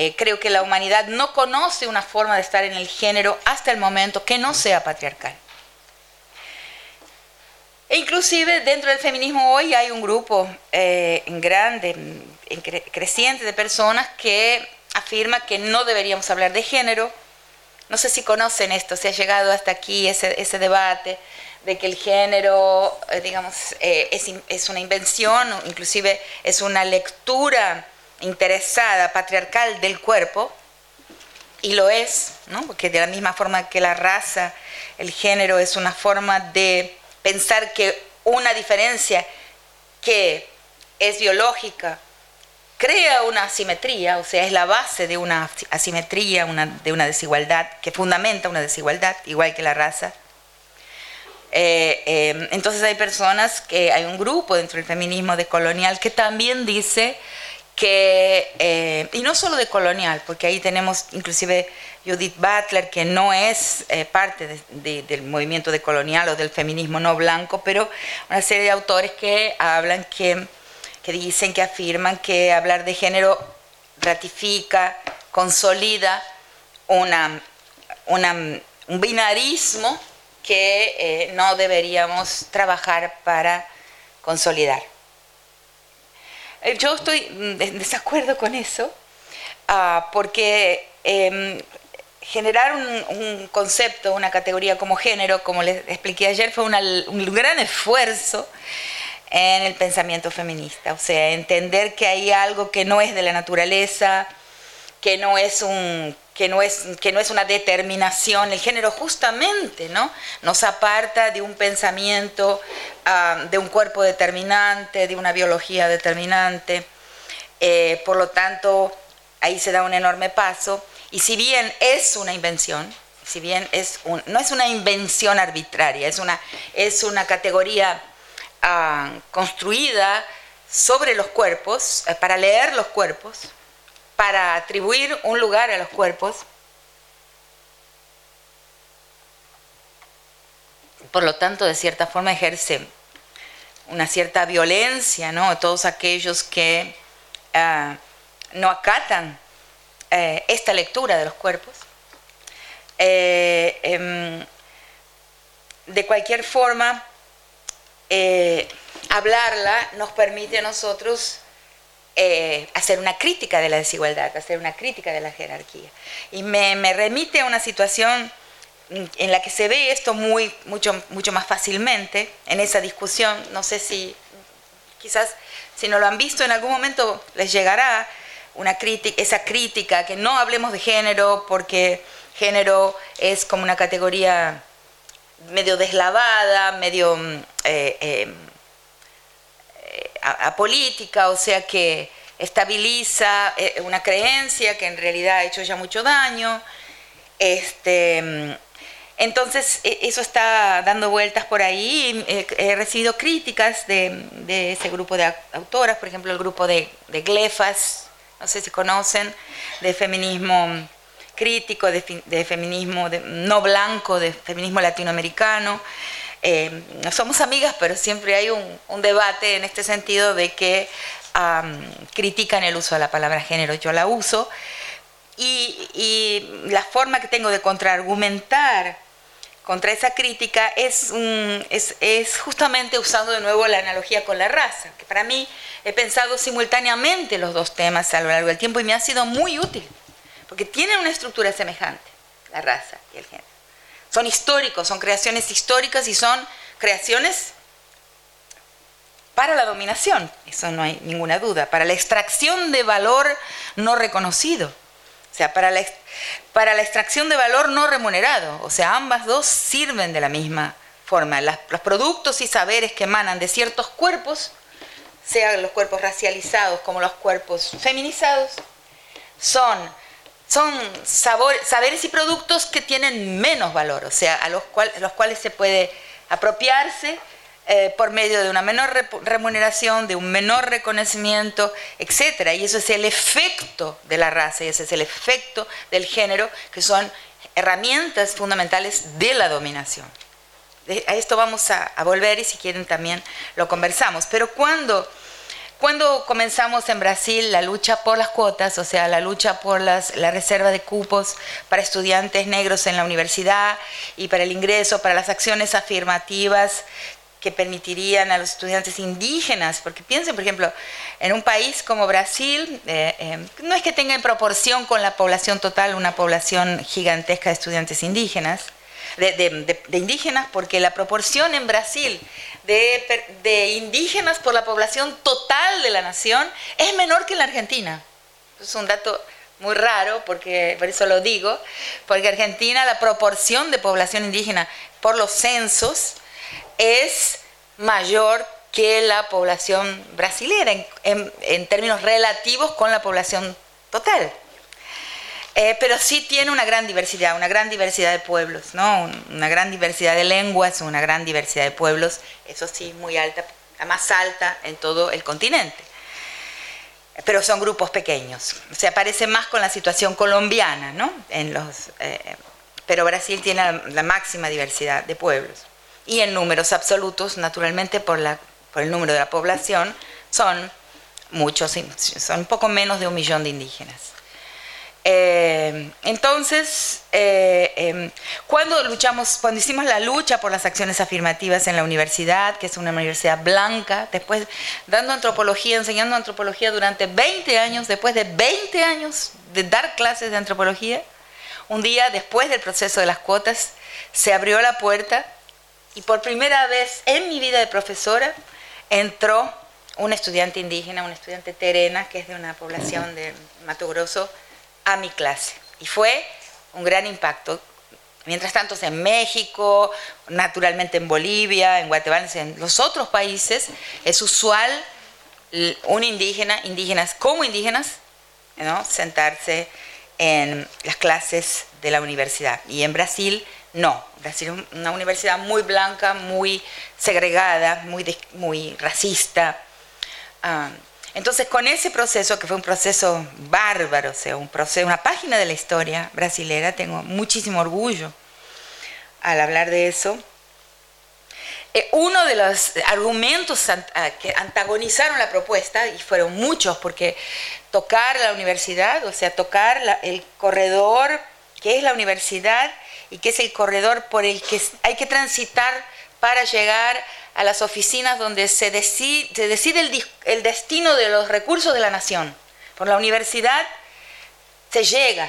eh, creo que la humanidad no conoce una forma de estar en el género hasta el momento que no sea patriarcal. E inclusive dentro del feminismo hoy hay un grupo eh, grande, creciente de personas que afirma que no deberíamos hablar de género. No sé si conocen esto, se ha llegado hasta aquí ese, ese debate de que el género, eh, digamos, eh, es, es, una invención, inclusive es una lectura interesada, patriarcal del cuerpo, y lo es, ¿no? porque de la misma forma que la raza, el género es una forma de pensar que una diferencia que es biológica crea una asimetría, o sea, es la base de una asimetría, de una desigualdad, que fundamenta una desigualdad, igual que la raza. Eh, eh, entonces hay personas, que hay un grupo dentro del feminismo decolonial que también dice eh, y no solo de colonial, porque ahí tenemos inclusive Judith Butler, que no es eh, parte del movimiento decolonial o del feminismo no blanco, pero una serie de autores que hablan, que, dicen, que afirman que hablar de género ratifica, consolida un binarismo que eh, no deberíamos trabajar para consolidar. Eh, yo estoy en desacuerdo con eso, ah, porque em, generar un, concepto, una categoría como género, como les expliqué ayer, fue un gran esfuerzo en el pensamiento feminista. O sea, entender que hay algo que no es de la naturaleza, que no es un que no es, que no es una determinación, el género justamente ¿no? nos aparta de un pensamiento, ah, de un cuerpo determinante, de una biología determinante. Eh, por lo tanto, ahí se da un enorme paso. Y si bien es una invención, si bien es no es una invención arbitraria, es una, es una categoría ah, construida sobre los cuerpos, eh, para leer los cuerpos, para atribuir un lugar a los cuerpos. Por lo tanto, de cierta forma ejerce una cierta violencia, ¿no? Todos aquellos que ah, no acatan eh, esta lectura de los cuerpos. Eh, em, de cualquier forma, eh, hablarla nos permite a nosotros eh, hacer una crítica de la desigualdad, hacer una crítica de la jerarquía. Y me, remite a una situación en la que se ve esto muy, mucho, mucho más fácilmente en esa discusión. No sé si quizás si no lo han visto en algún momento les llegará una crítica, esa crítica, que no hablemos de género porque género es como una categoría medio deslavada, medio mm, eh, eh, apolítica, o sea que estabiliza eh, una creencia que en realidad ha hecho ya mucho daño. Este, entonces, e, eso está dando vueltas por ahí. He recibido críticas de, ese grupo de autoras, por ejemplo, el grupo de, Glefas, no sé si conocen, de feminismo crítico, de, feminismo no blanco, de feminismo latinoamericano. Eh, somos amigas, pero siempre hay un, debate en este sentido de que critican el uso de la palabra género. Yo la uso. Y, la forma que tengo de contraargumentar contra esa crítica es, es, justamente usando de nuevo la analogía con la raza, que para mí he pensado simultáneamente los dos temas a lo largo del tiempo y me ha sido muy útil, porque tienen una estructura semejante, la raza y el género. Son históricos, son creaciones históricas y son creaciones para la dominación, eso no hay ninguna duda, para la extracción de valor no reconocido, o sea, para la, para la extracción de valor no remunerado, o sea, ambas dos sirven de la misma forma. los productos y saberes que emanan de ciertos cuerpos, sean los cuerpos racializados como los cuerpos feminizados, son son saberes y productos que tienen menos valor, o sea, a los, los cuales se puede apropiarse eh, por medio de una menor remuneración, de un menor reconocimiento, etc. Y eso es el efecto de la raza y ese es el efecto del género, que son herramientas fundamentales de la dominación. a esto vamos a, volver y si quieren también lo conversamos. Pero cuando cuando comenzamos en Brasil la lucha por las cuotas, o sea, la lucha por las, la reserva de cupos para estudiantes negros en la universidad y para el ingreso, para las acciones afirmativas que permitirían a los estudiantes indígenas, porque piensen, por ejemplo, en un país como Brasil, eh, eh, no es que tenga en proporción con la población total una población gigantesca de estudiantes indígenas, de, indígenas, porque la proporción en Brasil de, indígenas por la población total de la nación es menor que en la Argentina. Es un dato muy raro, porque, por eso lo digo, porque Argentina la proporción de población indígena por los censos es mayor que la población brasilera en, términos relativos con la población total. Eh, pero sí tiene una gran diversidad, una gran diversidad de pueblos, ¿no? una gran diversidad de lenguas, una gran diversidad de pueblos, eso sí, muy alta, la más alta en todo el continente. Pero son grupos pequeños, se aparece más con la situación colombiana, ¿no? En los, eh, pero Brasil tiene la máxima diversidad de pueblos y en números absolutos, naturalmente por, la, por el número de la población, son muchos, son un poco menos de un millón de indígenas. Eh, entonces, eh, em, cuando luchamos, cuando hicimos la lucha por las acciones afirmativas en la universidad, que es una universidad blanca, después dando antropología, enseñando antropología durante 20 años, después de 20 años de dar clases de antropología, un día después del proceso de las cuotas, se abrió la puerta y por primera vez en mi vida de profesora entró un estudiante indígena, un estudiante terena, que es de una población de Mato Grosso, a mi clase. Y fue un gran impacto. Mientras tanto, en México, naturalmente en Bolivia, en Guatemala, en los otros países, es usual un indígena, indígenas como indígenas, sentarse en las clases de la universidad. Y en Brasil no, Brasil es una universidad muy blanca, muy segregada, muy, muy racista. Ah, entonces, con ese proceso, que fue un proceso bárbaro, o sea, un proceso, una página de la historia brasilera, tengo muchísimo orgullo al hablar de eso. Eh, uno de los argumentos que antagonizaron la propuesta, y fueron muchos, porque tocar la universidad, o sea, tocar el corredor que es la universidad, y que es el corredor por el que hay que transitar para llegar a las oficinas donde se decide, el, destino de los recursos de la nación. Por la universidad se llega,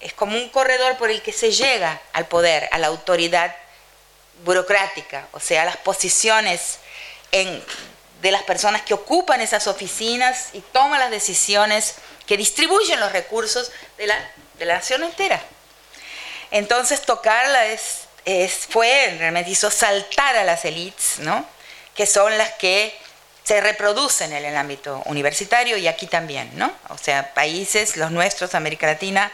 es como un corredor por el que se llega al poder, a la autoridad burocrática, o sea, a las posiciones de las personas que ocupan esas oficinas y toman las decisiones que distribuyen los recursos de la, de la nación entera. Entonces tocarla es, fue, realmente hizo saltar a las élites, ¿no? que son las que se reproducen en el ámbito universitario y aquí también, ¿no? O sea, países, los nuestros, América Latina,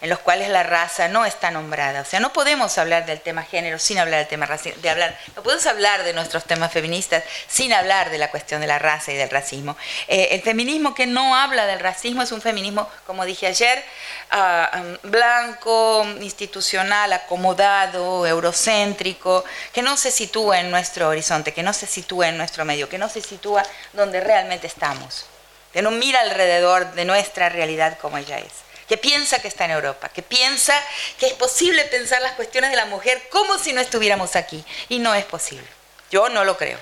en los cuales la raza no está nombrada. O sea, no podemos hablar del tema género sin hablar del tema racismo, de hablar, no podemos hablar de nuestros temas feministas sin hablar de la cuestión de la raza y del racismo. Eh, el feminismo que no habla del racismo es un feminismo, como dije ayer, um, blanco, institucional, acomodado, eurocéntrico, que no se sitúa en nuestro horizonte, que no se sitúa en nuestro medio, que no se sitúa donde realmente estamos, que no mira alrededor de nuestra realidad como ella es que piensa que está en Europa, que piensa que es posible pensar las cuestiones de la mujer como si no estuviéramos aquí. Y no es posible. Yo no lo creo.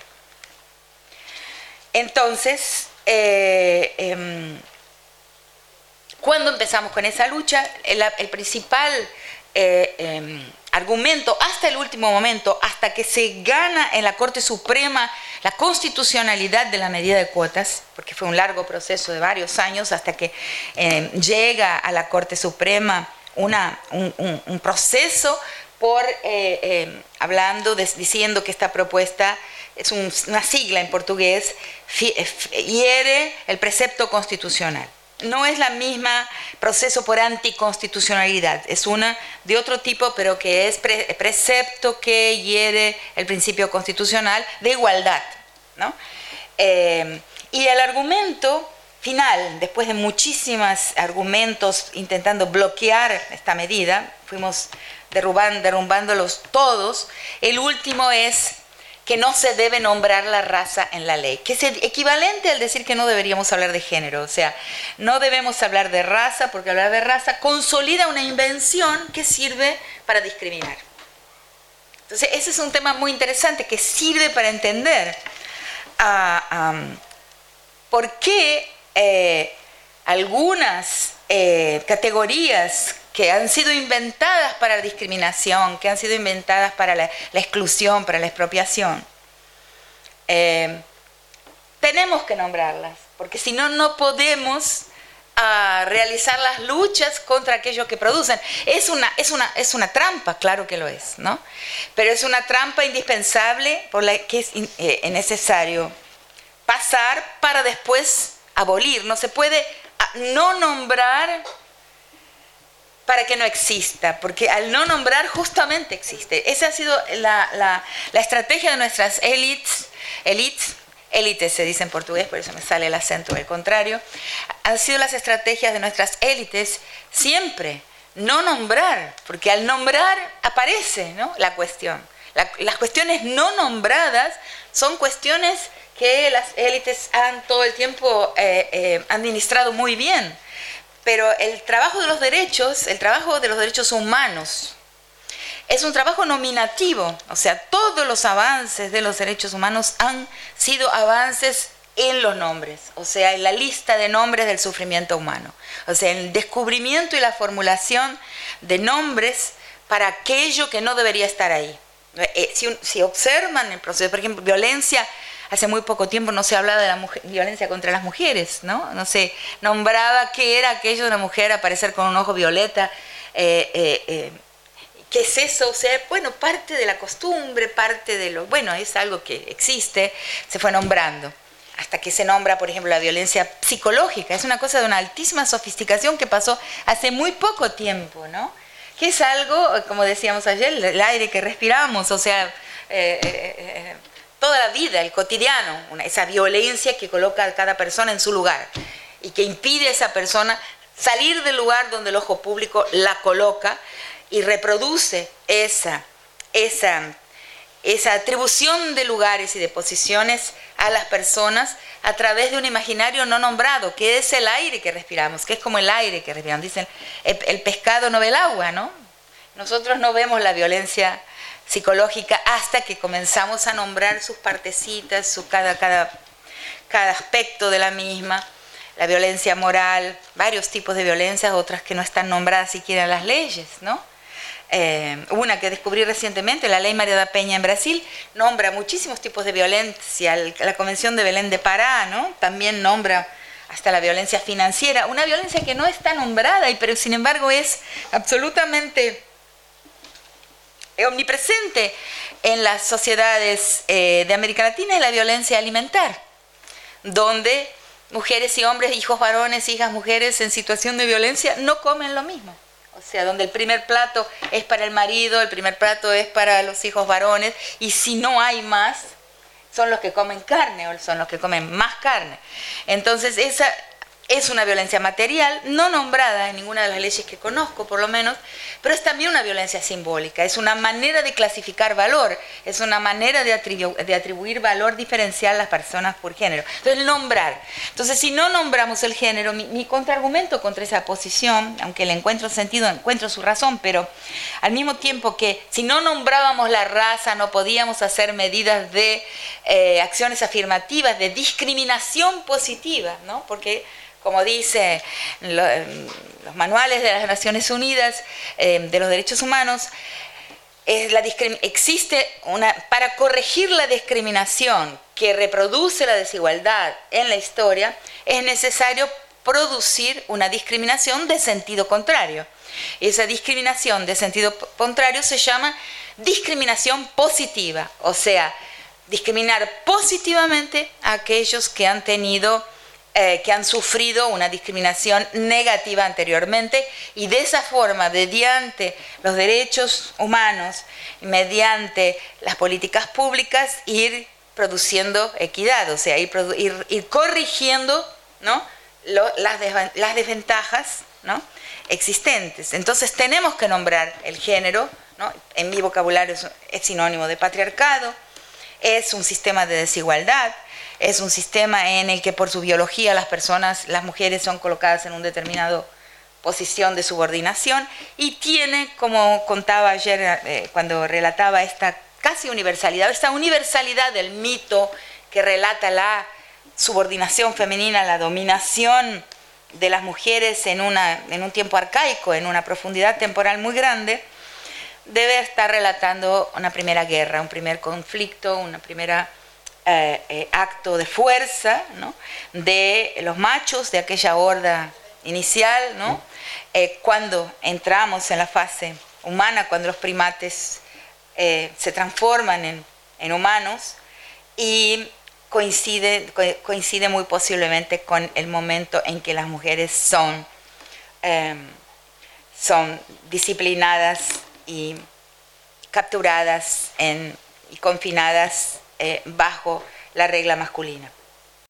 Entonces, eh, em, cuando empezamos con esa lucha, el, principal eh, em, argumento hasta el último momento, hasta que se gana en la Corte Suprema la constitucionalidad de la medida de cuotas, porque fue un largo proceso de varios años hasta que eh, llega a la Corte Suprema una, un, proceso por, eh, eh, hablando, diciendo que esta propuesta es una sigla en portugués, hiere el precepto constitucional no es la misma proceso por anticonstitucionalidad, es una de otro tipo, pero que es precepto que hiere el principio constitucional de igualdad. Eh, y el argumento final, después de muchísimos argumentos intentando bloquear esta medida, fuimos derrumbándolos todos, el último es que no se debe nombrar la raza en la ley, que es equivalente al decir que no deberíamos hablar de género, o sea, no debemos hablar de raza porque hablar de raza consolida una invención que sirve para discriminar. Entonces, ese es un tema muy interesante que sirve para entender ah, por qué eh, algunas eh, categorías que han sido inventadas para la discriminación, que han sido inventadas para la, exclusión, para la expropiación. Eh, tenemos que nombrarlas, porque si no, no podemos ah, realizar las luchas contra aquellos que producen. Es una, es, una, es una trampa, claro que lo es, ¿no? Pero es una trampa indispensable por la que es eh, necesario pasar para después abolir. No se puede ah, no nombrar para que no exista, porque al no nombrar justamente existe. Esa ha sido la, estrategia de nuestras élites, élites, élites se dice en portugués, por eso me sale el acento del contrario, han sido las estrategias de nuestras élites siempre no nombrar, porque al nombrar aparece ¿no? la cuestión. las cuestiones no nombradas son cuestiones que las élites han todo el tiempo eh, eh, administrado muy bien pero el trabajo de los derechos, el trabajo de los derechos humanos, es un trabajo nominativo, o sea, todos los avances de los derechos humanos han sido avances en los nombres, o sea, en la lista de nombres del sufrimiento humano, o sea, el descubrimiento y la formulación de nombres para aquello que no debería estar ahí. Eh, si, si observan el proceso, por ejemplo, violencia hace muy poco tiempo no se hablaba de la violencia contra las mujeres, ¿no? No se nombraba qué era aquello de una mujer aparecer con un ojo violeta. Eh, eh, eh, ¿Qué es eso? O sea, bueno, parte de la costumbre, parte de lo... Bueno, es algo que existe, se fue nombrando. Hasta que se nombra, por ejemplo, la violencia psicológica. Es una cosa de una altísima sofisticación que pasó hace muy poco tiempo, ¿no? Que es algo, como decíamos ayer, el aire que respiramos, o sea toda la vida, el cotidiano, esa violencia que coloca a cada persona en su lugar y que impide a esa persona salir del lugar donde el ojo público la coloca y reproduce esa, esa, esa atribución de lugares y de posiciones a las personas a través de un imaginario no nombrado, que es el aire que respiramos, que es como el aire que respiramos. Dicen, el, el pescado no ve el agua, ¿no? Nosotros no vemos la violencia psicológica hasta que comenzamos a nombrar sus partecitas, su, cada, cada, cada aspecto de la misma, la violencia moral, varios tipos de violencias, otras que no están nombradas siquiera en las leyes, ¿no? Eh, una que descubrí recientemente, la ley María da Peña en Brasil, nombra muchísimos tipos de violencia. La Convención de Belén de Pará, ¿no? También nombra hasta la violencia financiera, una violencia que no está nombrada, pero sin embargo es absolutamente omnipresente en las sociedades eh, de América Latina es la violencia alimentar, donde mujeres y hombres, hijos varones, hijas mujeres en situación de violencia no comen lo mismo. O sea, donde el primer plato es para el marido, el primer plato es para los hijos varones, y si no hay más, son los que comen carne o son los que comen más carne. Entonces, esa es una violencia material, no nombrada en ninguna de las leyes que conozco, por lo menos, pero es también una violencia simbólica, es una manera de clasificar valor, es una manera de, atribuir valor diferencial a las personas por género. Entonces, nombrar. Entonces, si no nombramos el género, mi, contraargumento contra esa posición, aunque le encuentro sentido, encuentro su razón, pero al mismo tiempo que si no nombrábamos la raza, no podíamos hacer medidas de eh, acciones afirmativas, de discriminación positiva, ¿no? Porque como dice los manuales de las Naciones Unidas eh, de los Derechos Humanos, existe para corregir la discriminación que reproduce la desigualdad en la historia, es necesario producir una discriminación de sentido contrario. Esa discriminación de sentido contrario se llama discriminación positiva, o sea, discriminar positivamente a aquellos que han tenido eh, que han sufrido una discriminación negativa anteriormente y de esa forma, mediante los derechos humanos, mediante las políticas públicas, ir produciendo equidad, o sea, ir, corrigiendo las, desventajas existentes. Entonces tenemos que nombrar el género, en mi vocabulario es sinónimo de patriarcado, es un sistema de desigualdad, es un sistema en el que por su biología las personas, las mujeres son colocadas en un determinado posición de subordinación y tiene, como contaba ayer eh, cuando relataba esta casi universalidad, esta universalidad del mito que relata la subordinación femenina, la dominación de las mujeres en, una, en un tiempo arcaico, en una profundidad temporal muy grande, debe estar relatando una primera guerra, un primer conflicto, una primera eh, eh, acto de fuerza de los machos de aquella horda inicial, ¿no? Eh, cuando entramos en la fase humana, cuando los primates se transforman en, en humanos y coincide, coincide muy posiblemente con el momento en que las mujeres son, em, son disciplinadas y capturadas y confinadas eh, bajo la regla masculina.